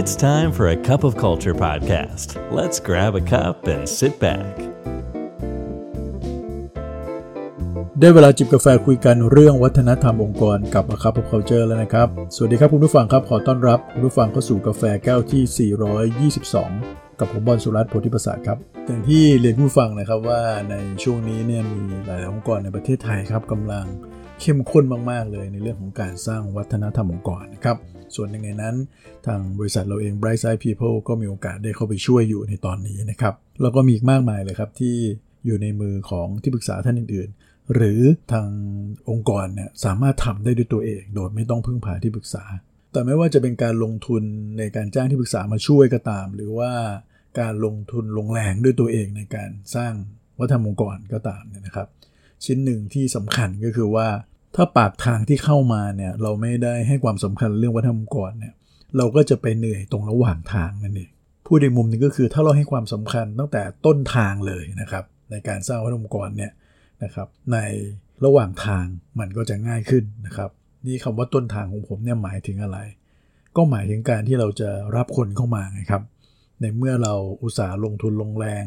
It's time for a cup of culture podcast. Let's grab a cup and sit back. ได้เวลาจิบกาแฟคุยกันเรื่องวัฒนธรรมองค์กรกับ A Cup of Culture แล้วนะครับ สวัสดีครับคุณผู้ฟังครับ ขอต้อนรับคุณผู้ฟังเข้าสู่กาแฟแก้วที่ 422 กับผมบอลสุรัตน์โพธิประสาทครับ อย่างที่เรียนผู้ฟังนะครับว่าในช่วงนี้เนี่ยมีหลายองค์กรในประเทศไทยครับกำลัง เข้มข้นมาก ๆ เลยในเรื่องของการสร้างวัฒนธรรมองค์กรนะครับ ส่วนหนึ่งในนั้น ทางบริษัทเราเอง Bright Side People ก็มีโอกาสได้เข้าไปช่วยอยู่ในตอนนี้นะครับ แล้วก็มีอีกมากมายเลยครับที่อยู่ในมือของที่ปรึกษาท่านอื่น ๆ หรือทางองค์กรเนี่ยสามารถทำได้ด้วยตัวเอง โดยไม่ต้องพึ่งพาที่ปรึกษา แต่ไม่ว่าจะเป็นการลงทุนในการจ้างที่ปรึกษามาช่วยก็ตาม หรือว่าการลงทุนลงแรงด้วยตัวเองในการสร้างวัฒนธรรมองค์กรก็ตามเนี่ยนะครับ ชิ้นหนึ่งที่สำคัญก็คือว่า ถ้าปากทางที่เข้ามาเนี่ยเราไม่ได้ให้ความสำคัญเรื่องวัฒนธรรมองค์กรเนี่ยเราก็จะไปเหนื่อยตรงระหว่างทางนั่นเองพูดในมุมนึงก็คือถ้าเราให้ความสำคัญตั้งแต่ต้นทางเลยนะครับ ในการสร้างวัฒนธรรมองค์กรเนี่ยนะครับในระหว่างทางมันก็จะง่ายขึ้นนะครับ นี่คำว่าต้นทางของผมเนี่ยหมายถึงอะไร ก็หมายถึงการที่เราจะรับคนเข้ามาไงครับ ในเมื่อเราอุตสาห์ลงทุนลงแรง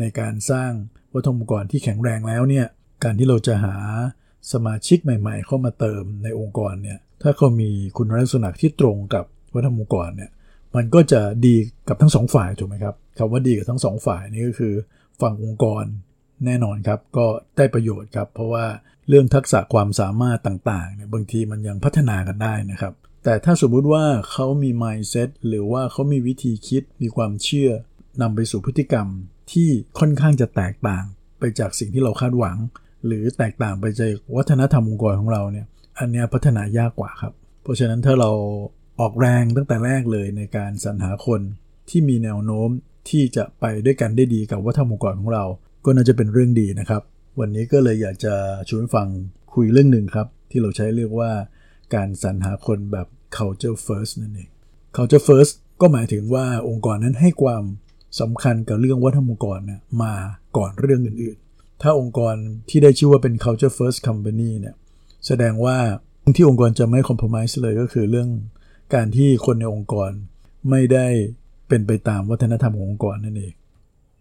ในการสร้างวัฒนธรรมองค์กรที่แข็งแรงแล้วเนี่ย การที่เราจะหาสมาชิกใหม่ ๆ เข้ามาเติมในองค์กรเนี่ยถ้าเขามีคุณลักษณะที่ตรงกับวัฒนธรรมองค์กรเนี่ยมันก็จะดีกับทั้งสองฝ่ายถูกไหมครับคำว่าดีกับทั้งสองฝ่ายนี่ก็คือ ฝั่งองค์กรแน่นอนครับก็ได้ประโยชน์ครับ เพราะว่าเรื่องทักษะความสามารถต่างๆเนี่ยบางทีมันยังพัฒนากันได้นะครับ แต่ถ้าสมมุติว่าเขามี mindset หรือว่าเขามีวิธีคิดมีความเชื่อนำไปสู่พฤติกรรมที่ค่อนข้างจะแตกต่างไปจากสิ่งที่เราคาดหวัง หรือแตกต่างไปจากวัฒนธรรมองค์กรของเราเนี่ย อันเนี้ยพัฒนายากกว่าครับ เพราะฉะนั้นถ้าเราออกแรงตั้งแต่แรกเลยในการสรรหาคนที่มีแนวโน้มที่จะไปด้วยกันได้ดีกับวัฒนธรรมองค์กรของเรา ก็น่าจะเป็นเรื่องดีนะครับ วันนี้ก็เลยอยากจะชวนฟังคุยเรื่องหนึ่งครับ ที่เราใช้เรียกว่าการสรรหาคนแบบ culture first นั่นเอง culture first ก็หมายถึงว่าองค์กรนั้นให้ความสำคัญกับเรื่องวัฒนธรรมองค์กรเนี่ยมาก่อนเรื่องอื่น ถ้าองค์กรที่ได้ชื่อว่าเป็น culture first company เนี่ยแสดงว่าที่องค์กรจะไม่ compromise เลยก็คือเรื่องการที่คนในองค์กรไม่ได้เป็นไปตามวัฒนธรรมขององค์กรนั่นเอง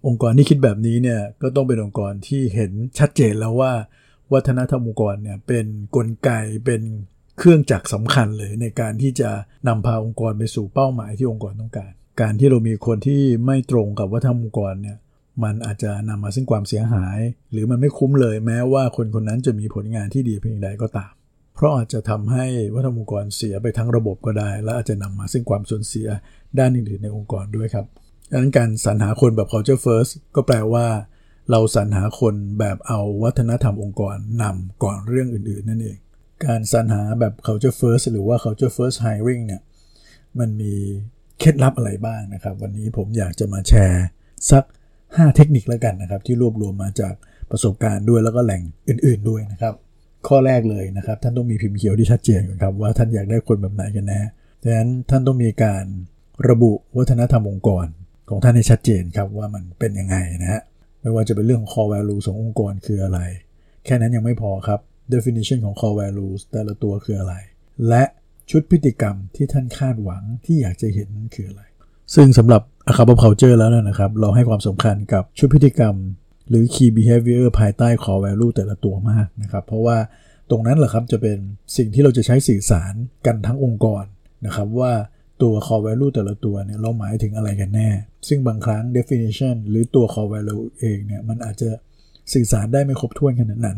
องค์กรที่คิดแบบนี้เนี่ยก็ต้องเป็นองค์กรที่เห็นชัดเจนแล้วว่า วัฒนธรรมองค์กรเนี่ยเป็นนกลไกเป็นเครื่องจักรสำคัญเลยในการที่จะนำพาองค์กรไปสู่เป้าหมายที่องค์กรต้องการ การที่เรามีคนที่ไม่ตรงกับวัฒนธรรมองค์กรเนี่ย มันอาจจะนำมาซึ่งความเสียหาย หรือมันไม่คุ้มเลยแม้ว่าคนคนนั้นจะมีผลงานที่ดีเพียงใดก็ตาม เพราะอาจจะทำให้วัฒนองค์กรเสียไปทั้งระบบก็ได้ และอาจจะนำมาซึ่งความสูญเสียด้านอื่นๆในองค์กรด้วยครับดังนั้นการสรรหาคนแบบ culture first ก็แปลว่า เราสรรหาคนแบบเอาวัฒนธรรมองค์กรนำก่อนเรื่องอื่นๆ นั่นเอง การสรรหาแบบ culture first หรือว่า culture first hiring เนี่ยมันมีเคล็ดลับอะไรบ้างนะครับ วันนี้ผมอยากจะมาแชร์สัก 5 เทคนิคแล้วกันนะครับ ที่รวบรวมมาจากประสบการณ์ด้วยแล้วก็แหล่งอื่น ๆด้วยนะครับ ข้อแรกเลยนะครับ ท่านต้องมีพิมพ์เขียวที่ชัดเจนก่อนครับว่าท่านอยากได้คนแบบไหนกันแน่ดังนั้นท่านต้องมีการระบุวัฒนธรรมองค์กร ของท่านให้ชัดเจนครับว่ามันเป็นยังไงนะฮะไม่ว่าจะเป็นเรื่องของ core value ขององค์กรคืออะไร แค่นั้นยังไม่พอครับ definition ของ core values แต่ละตัวคืออะไร และชุดพฤติกรรมที่ท่านคาดหวังที่อยากจะเห็นคืออะไร ซึ่งสำหรับ a c a p of culture แล้วนะครับ เราให้ความสำคัญกับชุดพฤติกรรม หรือ key behavior ภายใต้ core value แต่ละตัวมากนะครับ เพราะว่าตรงนั้นแหละครับจะเป็นสิ่งที่เราจะใช้สื่อสารกันทั้งองค์กรนะครับว่าตัว core value แต่ละตัวเนี่ยเราหมายถึงอะไรกันแน่ ซึ่งบางครั้ง definition หรือตัว core value เองเนี่ยมันอาจจะสื่อสารได้ไม่ครบถ้วนขนาดนั้น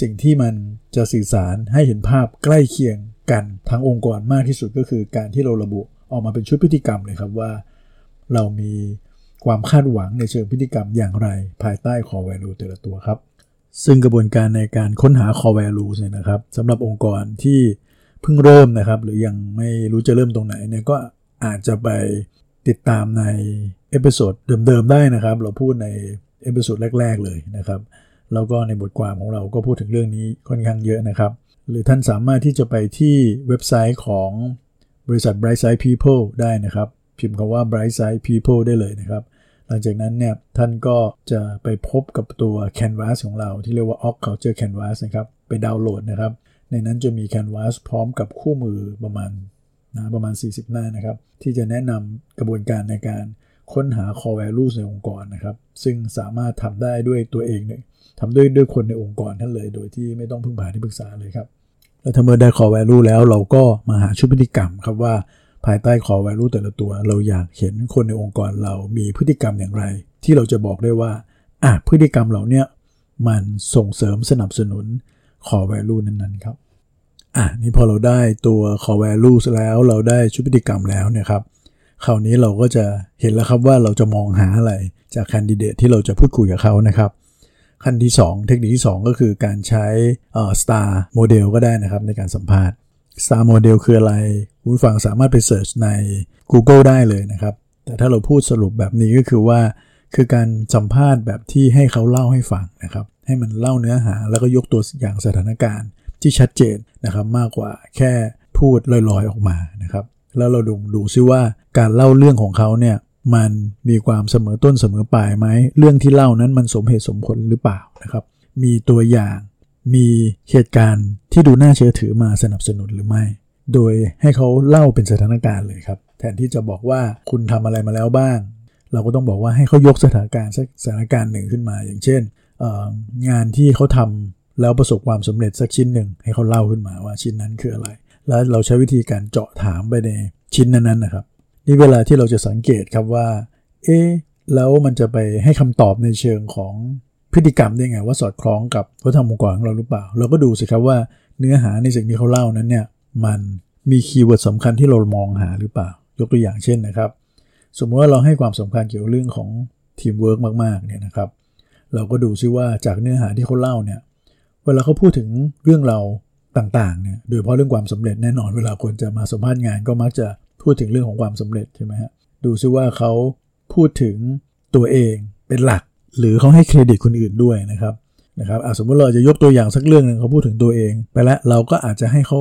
สิ่งที่มันจะสื่อสารให้เห็นภาพใกล้เคียงกันทั้งองค์กรมากที่สุดก็คือการที่เราระบุออกมาเป็นชุดพฤติกรรมเลยครับว่า เรามีความคาดหวังในเชิงพฤติกรรมอย่างไรภายใต้ core value แต่ละตัวครับซึ่งกระบวนการในการค้นหา core value เนี่ยนะครับสำหรับองค์กรที่เพิ่งเริ่มนะครับ หรือยังไม่รู้จะเริ่มตรงไหนเนี่ยก็อาจจะไปติดตามใน episode เดิมๆได้นะครับ เราพูดใน episode แรก ๆ เลยนะครับ แล้วก็ในบทความของเราก็พูดถึงเรื่องนี้ค่อนข้างเยอะนะครับ หรือท่านสามารถที่จะไปที่เว็บไซต์ของบริษัท Brightside People ได้นะครับ พิมพ์คำว่า Brightside People ได้เลยนะครับ หลังจากนั้นเนี่ยท่านก็จะไปพบกับตัว Canvas ของเราที่เรียกว่า Org Culture Canvas นะครับไปดาวน์โหลดนะครับ ในนั้นจะมี Canvas พร้อมกับคู่มือประมาณนะประมาณ 40 หน้านะครับ ที่จะแนะนำกระบวนการในการค้นหา core values ในองค์กรนะครับ ซึ่งสามารถทำได้ด้วยตัวเองเนี่ยทำด้วยด้วยคนในองค์กรท่านเลย โดยที่ไม่ต้องพึ่งพาที่ปรึกษาเลยครับ แล้วถ้าเมื่อได้ core value แล้วเราก็มาหาชุดพฤติกรรมครับว่า ภายใต้ core value แต่ละตัว เราอยากเห็นคนในองค์กรเรามีพฤติกรรมอย่างไร ที่เราจะบอกได้ว่าอะพฤติกรรมเหล่านี้มันส่งเสริมสนับสนุน core value นั้นๆครับอะนี่พอเราได้ตัว core values แล้วเราได้ชุดพฤติกรรมแล้วเนี่ยครับคราวนี้เราก็จะเห็นแล้วครับว่าเราจะมองหาอะไรจากแคนดิเดตที่เราจะพูดคุยกับเขานะครับ ขั้นที่ 2 เทคนิคที่ 2 ก็คือการใช้ star model ก็ได้นะครับในการสัมภาษณ์ star model คืออะไร คุณฟังสามารถไปเสิร์ชใน Google ได้เลยนะครับ แต่ถ้าเราพูดสรุปแบบนี้ก็คือว่า คือการสัมภาษณ์แบบที่ให้เขาเล่าให้ฟังนะครับ ให้มันเล่าเนื้อหาแล้วก็ยกตัวอย่างสถานการณ์ที่ชัดเจนนะครับมากกว่าแค่พูดลอยๆออกมานะครับ แล้วเราดูดูซิว่าการเล่าเรื่องของเขาเนี่ยมันมีความเสมอต้นเสมอปลายไหมเรื่องที่เล่านั้นมันสมเหตุสมผลหรือเปล่านะครับ มีตัวอย่างมีเหตุการณ์ที่ดูน่าเชื่อถือมาสนับสนุนหรือไม่ โดยให้เขาเล่าเป็นสถานการณ์เลยครับ แทนที่จะบอกว่าคุณทำอะไรมาแล้วบ้าง เราก็ต้องบอกว่าให้เขายกสถานการณ์สักสถานการณ์หนึ่งขึ้นมา อย่างเช่นงานที่เขาทำแล้วประสบความสำเร็จสักชิ้นหนึ่ง ให้เขาเล่าขึ้นมาว่าชิ้นนั้นคืออะไร แล้วเราใช้วิธีการเจาะถามไปในชิ้นนั้นๆนะครับ นี่เวลาที่เราจะสังเกตครับว่า เอ๊แล้วมันจะไปให้คำตอบในเชิงของพฤติกรรมได้ไงว่าสอดคล้องกับวัฒนธรรมองค์กรของเราหรือเปล่า เราก็ดูสิครับว่าเนื้อหาในสิ่งที่เขาเล่านั้นเนี่ย มันมี keyword สำคัญที่เรามองหาหรือเปล่า ยกตัวอย่างเช่นนะครับ สมมติว่าเราให้ความสำคัญเกี่ยวกับเรื่องของทีมเวิร์กมากๆเนี่ยนะครับ เราก็ดูซิว่าจากเนื้อหาที่เขาเล่าเนี่ยเวลาเขาพูดถึงเรื่องเราต่างๆเนี่ยโดยเฉพาะเรื่องความสำเร็จแน่นอนเวลาคนจะมาสัมภาษณ์งานก็มักจะพูดถึงเรื่องของความสำเร็จใช่ไหมฮะดูซิว่าเขาพูดถึงตัวเองเป็นหลัก หรือเขาให้เครดิตคนอื่นด้วยนะครับนะครับสมมติเราจะยกตัวอย่างสักเรื่องหนึ่งเขาพูดถึงตัวเอง ไปแล้วเราก็อาจจะให้เขา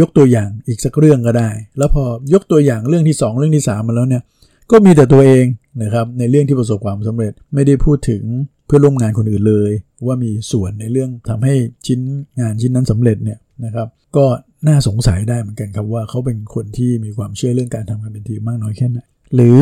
ยกตัวอย่างอีกสักเรื่องก็ได้ แล้วพอยกตัวอย่างเรื่องที่ 2 เรื่องที่ 3 มาแล้วเนี่ยก็มีแต่ตัวเองนะครับในเรื่องที่ประสบความสำเร็จไม่ได้พูดถึงเพื่อร่วมงานคนอื่นเลย ว่ามีส่วนในเรื่องทำให้ชิ้นงานชิ้นนั้นสำเร็จเนี่ยนะครับ ก็น่าสงสัยได้เหมือนกันครับว่าเขาเป็นคนที่มีความเชื่อเรื่องการทำงานเป็นทีมมากน้อยแค่ไหนหรือ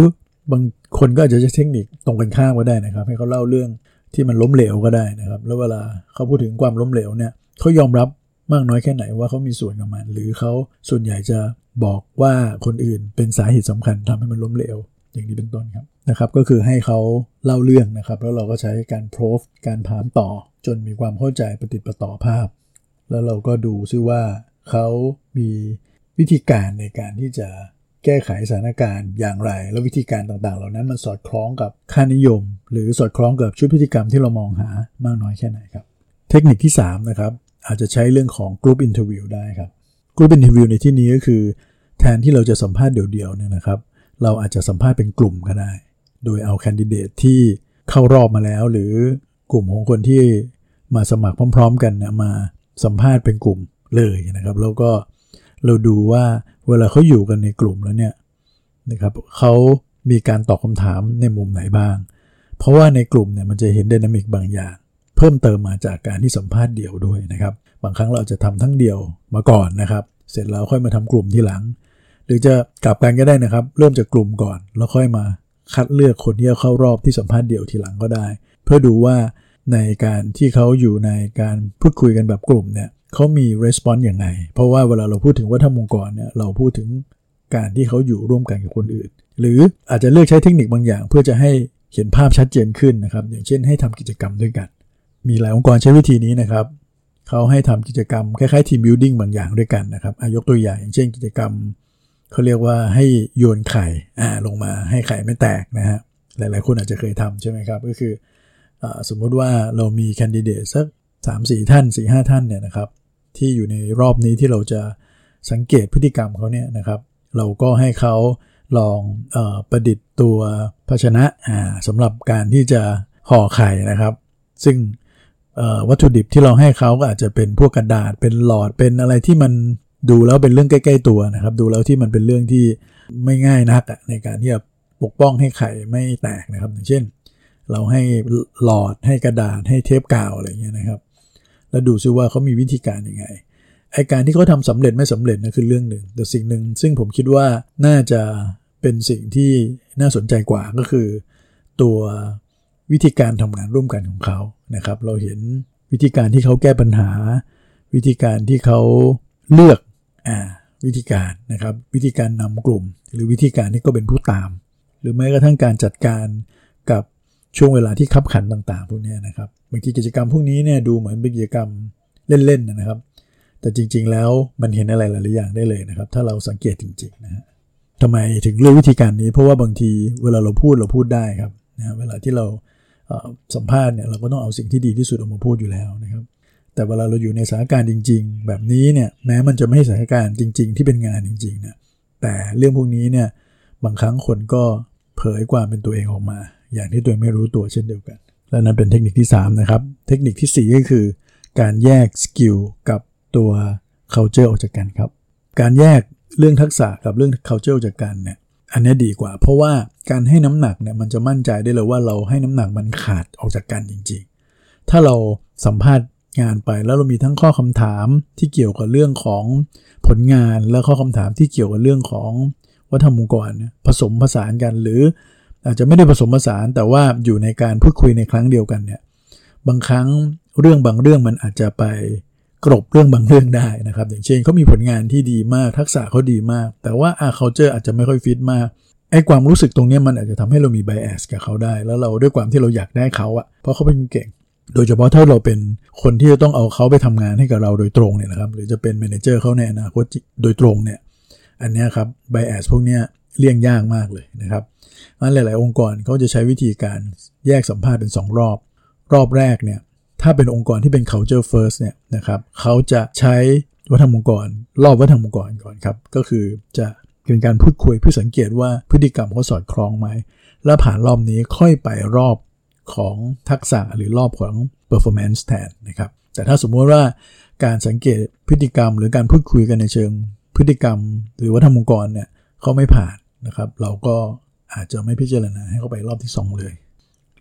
บางคนก็อาจจะใช้เทคนิคตรงกันข้ามก็ได้นะครับ ให้เขาเล่าเรื่องที่มันล้มเหลวก็ได้นะครับ แล้วเวลาเขาพูดถึงความล้มเหลวเนี่ยเขายอมรับ มากน้อยแค่ไหนว่าเขามีส่วนกับมัน หรือเขาส่วนใหญ่จะบอกว่าคนอื่นเป็นสาเหตุสำคัญทำให้มันล้มเหลวอย่างนี้เป็นต้นครับนะครับก็คือให้เขาเล่าเรื่องนะครับ แล้วเราก็ใช้การโพสการถามต่อ จนมีความเข้าใจปะติดปะต่อภาพ แล้วเราก็ดูซิว่าเขามีวิธีการในการที่จะแก้ไขสถานการณ์อย่างไร แล้ววิธีการต่างๆ เหล่านั้นมันสอดคล้องกับค่านิยม หรือสอดคล้องกับชุดพฤติกรรมที่เรามองหามากน้อยแค่ไหนครับ เทคนิคที่3นะครับ อาจจะใช้เรื่องของ group interview ได้ครับ group interview ในที่นี้ก็คือ แทนที่เราจะสัมภาษณ์เดี่ยวๆเนี่ยนะครับ เราอาจจะสัมภาษณ์เป็นกลุ่มก็ได้ โดยเอาแคนดิเดตที่เข้ารอบมาแล้ว หรือกลุ่มของคนที่มาสมัครพร้อม ๆ กันนะมาสัมภาษณ์เป็นกลุ่มเลยนะครับ แล้วก็เราดูว่าเวลาเขาอยู่กันในกลุ่มแล้วเนี่ยนะครับเขามีการตอบคำถามในมุมไหนบ้าง เพราะว่าในกลุ่มเนี่ยมันจะเห็นดินามิกบางอย่าง เพิ่มเติมมาจากการที่สัมภาษณ์เดี่ยวด้วยนะครับ บางครั้งเราจะทำทั้งเดี่ยวมาก่อนนะครับ เสร็จแล้วค่อยมาทำกลุ่มที่หลัง หรือจะกลับกันก็ได้นะครับ เริ่มจากกลุ่มก่อน แล้วค่อยมาคัดเลือกคนที่จะเข้ารอบที่สัมภาษณ์เดี่ยวทีหลังก็ได้ เพื่อดูว่าในการที่เขาอยู่ในการพูดคุยกันแบบกลุ่มเนี่ยเขามี response อย่างไรเพราะว่าเวลาเราพูดถึงวัฒนธรรมองค์กรเนี่ยเราพูดถึงการที่เขาอยู่ร่วมกันกับคนอื่น หรืออาจจะเลือกใช้เทคนิคบางอย่าง เพื่อจะให้เห็นภาพชัดเจนขึ้นนะครับ อย่างเช่นให้ทำกิจกรรมด้วยกัน มีหลายองค์กรใช้วิธีนี้นะครับเขาให้ทำกิจกรรมคล้ายๆ team building บางอย่างด้วยกันนะครับยกตัวอย่างอย่างเช่นกิจกรรมเขาเรียกว่าให้โยนไข่อ่าลงมาให้ไข่ไม่แตกนะฮะหลายๆคนอาจจะเคยทำใช่ไหมครับ ก็คืออสมมุติว่าเรามี candidate สักสามสี่ท่านสี่ห้าท่านเนี่ยนะครับที่อยู่ในรอบนี้ที่เราจะสังเกตพฤติกรรมเขาเนี่ยนะครับเราก็ให้เขาลองออประดิษฐ์ตัวภาชนะสำหรับการที่จะห่อไข่นะครับ ซึ่ง วัตถุดิบที่เราให้เขาก็อาจจะเป็นพวกกระดาษเป็นหลอดเป็นอะไรที่มันดูแล้วเป็นเรื่องใกล้ ๆ ตัวนะครับ ดูแล้วที่มันเป็นเรื่องที่ไม่ง่ายนักในการที่จะปกป้องให้ไข่ไม่แตกนะครับอย่างเช่น เราให้หลอดให้กระดาษให้เทปกาวอะไรเงี้ยนะครับ แล้วดูซิว่าเขามีวิธีการยังไงไอการที่เขาทำสำเร็จไม่สำเร็จนะคือเรื่องหนึ่ง แต่สิ่งหนึ่งซึ่งผมคิดว่าน่าจะเป็นสิ่งที่น่าสนใจกว่าก็คือ ตัว วิธีการทำงานร่วมกันของเขานะครับ เราเห็นวิธีการที่เขาแก้ปัญหา วิธีการที่เขาเลือกอ่าวิธีการนะครับ วิธีการนำกลุ่ม หรือวิธีการที่ก็เป็นผู้ตาม หรือแม้กระทั่งการจัดการกับช่วงเวลาที่คับขันต่างๆ พวกนี้นะครับบางทีกิจกรรมพวกนี้เนี่ยดูเหมือนเป็นกิจกรรมเล่นๆนะครับ แต่จริงๆแล้วมันเห็นอะไรหลายๆอย่างได้เลยนะครับ ถ้าเราสังเกตจริงๆนะฮะทำไมถึงเลือกวิธีการนี้ เพราะว่าบางทีเวลาเราพูดเราพูดได้ครับนะเวลาที่เรา สัมภาษณ์เนี่ยเราก็ต้องเอาสิ่งที่ดีที่สุดออกมาพูดอยู่แล้วนะครับ แต่เวลาเราอยู่ในสถานการณ์จริง ๆ แบบนี้เนี่ยแม้มันจะไม่ใช่สถานการณ์จริง ๆ ที่เป็นงานจริงๆนะแต่เรื่องพวกนี้เนี่ยบางครั้งคนก็เผยความเป็นตัวเองออกมา อย่างที่ตัวเองไม่รู้ตัวเช่นเดียวกัน และนั้นเป็นเทคนิคที่ 3 นะครับ เทคนิคที่ 4 ก็คือ การแยกสกิลกับตัว culture ออกจากกันครับ การแยกเรื่องทักษะกับเรื่อง culture ออกจากกันเนี่ย อันนี้ดีกว่า เพราะว่าการให้น้ำหนักเนี่ยมันจะมั่นใจได้เลยว่าเราให้น้ำหนักมันขาดออกจากกันจริง ๆ ถ้าเราสัมภาษณ์งานไปแล้วเรามีทั้งข้อคำถามที่เกี่ยวกับเรื่องของผลงานและข้อคำถามที่เกี่ยวกับเรื่องของวัฒนธรรมองค์กรผสมผสานกันหรือ อาจจะไม่ได้ผสมผสานแต่ว่าอยู่ในการพูดคุยในครั้งเดียวกันเนี่ยบางครั้งเรื่องบางเรื่องมันอาจจะไป กลบเรื่องบางเรื่องได้นะครับ อย่างเช่นเขามีผลงานที่ดีมากทักษะเขาดีมาก แต่ว่าอา culture อาจจะไม่ค่อยฟิตมากไอ้ความรู้สึกตรงนี้มันอาจจะทำให้เรามี bias กับเขาได้ แล้วเราด้วยความที่เราอยากได้เขาอะเพราะเขาเป็นเก่ง โดยเฉพาะถ้าเราเป็นคนที่จะต้องเอาเขาไปทำงานให้กับเราโดยตรงเนี่ยนะครับ หรือจะเป็น manager เขาในอนาคตโดยตรงเนี่ย อันนี้ครับไบแอสพวกนี้เลี่ยงยากมากเลยนะครับมันหลาย ๆ องค์กรเขาจะใช้วิธีการแยกสัมภาษณ์เป็น 2 รอบ รอบแรกเนี่ย ถ้าเป็นองค์กรที่เป็น culture first เนี่ยนะครับเขาจะใช้วัฒนธรรมองค์กร รอบวัฒนธรรมองค์กรก่อนครับ ก็คือจะเป็นการพูดคุยเพื่อสังเกตว่าพฤติกรรมเขาสอดคล้องไหม แล้วผ่านรอบนี้ค่อยไปรอบของทักษะหรือรอบของ performance แทนนะครับ แต่ถ้าสมมติว่าการสังเกตพฤติกรรม หรือการพูดคุยกันในเชิง พฤติกรรม หรือวัฒนธรรมองค์กรเนี่ยเขาไม่ผ่านนะครับ เราก็อาจจะไม่พิจารณาให้เขาไปรอบที่ 2 เลย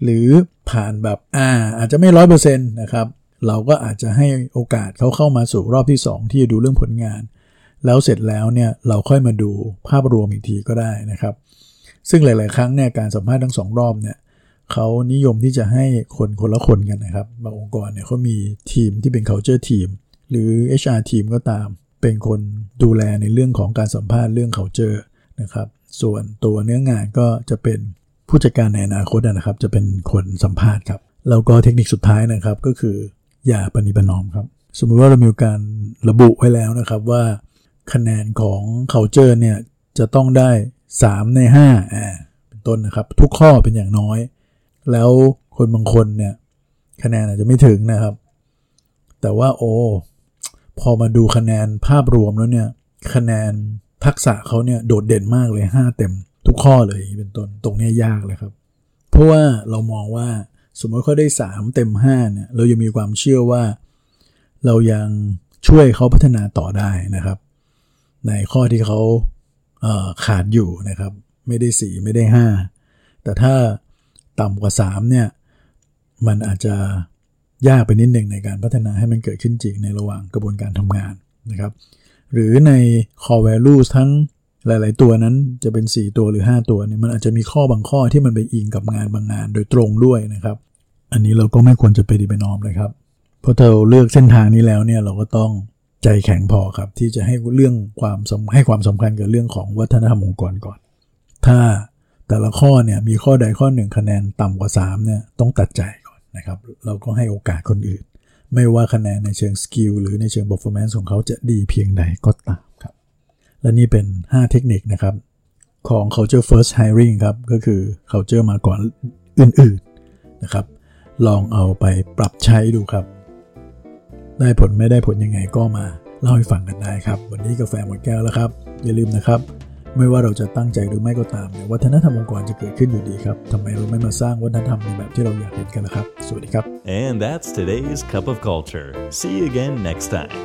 หรือผ่านแบบอ่าอาจจะไม่ร้อยเปอร์เซ็นต์นะครับ เราก็อาจจะให้โอกาสเขาเข้ามาสู่รอบที่ 2 ที่จะดูเรื่องผลงาน แล้วเสร็จแล้วเนี่ยเราค่อยมาดูภาพรวมอีกทีก็ได้นะครับ ซึ่งหลาย ๆ ครั้งเนี่ยการสัมภาษณ์ทั้งสองรอบเนี่ยเขานิยมที่จะให้คนคนละคนกันนะครับบางองค์กรเนี่ยเขามีทีมที่เป็น culture team หรือ HR team ก็ตาม เป็นคนดูแลในเรื่องของการสัมภาษณ์เรื่อง culture นะครับ ส่วนตัวเนื้องานก็จะเป็น ผู้จัดการในอนาคตนะครับ จะเป็นคนสัมภาษณ์ครับแล้วก็เทคนิคสุดท้ายนะครับก็คืออย่าปณิปนอมครับ สมมุติว่าเรามีการระบุไว้แล้วนะครับว่าคะแนนของ culture เนี่ยจะต้องได้ 3 ใน5อ่าเป็นต้นนะครับ ทุกข้อเป็นอย่างน้อย แล้วคนบางคนเนี่ยคะแนนอาจจะไม่ถึงนะครับ แต่ว่าโอ้พอมาดูคะแนนภาพรวมแล้วเนี่ยคะแนนทักษะเขาเนี่ยโดดเด่นมากเลย 5 เต็ม ทุกข้อเลยเป็นต้นตรงนี้ยากเลยครับ เพราะว่าเรามองว่าสมมติเขาได้ 3 เต็ม5เนี่ยเรายังมีความเชื่อว่า เรายังช่วยเขาพัฒนาต่อได้นะครับ ในข้อที่เขาเขาดอยู่นะครับ ไม่ได้ 4 ไม่ได้ 5 แต่ถ้าต่ำกว่า 3 เนี่ย มันอาจจะยากไปนิดหนึ่งในการพัฒนาให้มันเกิดขึ้นจริงในระหว่างกระบวนการทำงานนะครับ หรือใน core values ทั้ง หลาย ๆ ตัวนั้นจะเป็น 4 ตัวหรือ 5 ตัวเนี่ยมันอาจจะมีข้อบางข้อที่มันไปอิงกับงานบางงานโดยตรงด้วยนะครับ อันนี้เราก็ไม่ควรจะไปดีไปนอมเลยครับพราะเราเลือกเส้นทางนี้แล้วเนี่ยเราก็ต้องใจแข็งพอครับ ที่จะให้เรื่องความให้ความสำคัญกับเรื่องของวัฒนธรรมองค์กรก่อน ถ้าแต่ละข้อเนี่ยมีข้อใดข้อหนึ่งคะแนนต่ำกว่า3เนี่ยต้องตัดใจก่อนนะครับ เราก็ให้โอกาสคนอื่น ไม่ว่าคะแนนในเชิงสกิลหรือในเชิง performance ของเขาจะดีเพียงใดก็ตาม และนี่เป็น 5 เทคนิคนะครับ ของ culture first hiring ครับ ก็คือ culture มาก่อนอื่นๆนะครับ ลองเอาไปปรับใช้ดูครับ ได้ผลไม่ได้ผลยังไงก็มาเล่าให้ฟังกันได้ครับ วันนี้กาแฟหมดแก้วแล้วครับ อย่าลืมนะครับ ไม่ว่าเราจะตั้งใจหรือไม่ก็ตามเนี่ยวัฒนธรรมองค์กรจะเกิดขึ้นอยู่ดีครับทำไมเราไม่มาสร้างวัฒนธรรมในแบบที่เราอยากเห็นกันนะครับ สวัสดีครับ And that's today's cup of culture. See you again next time.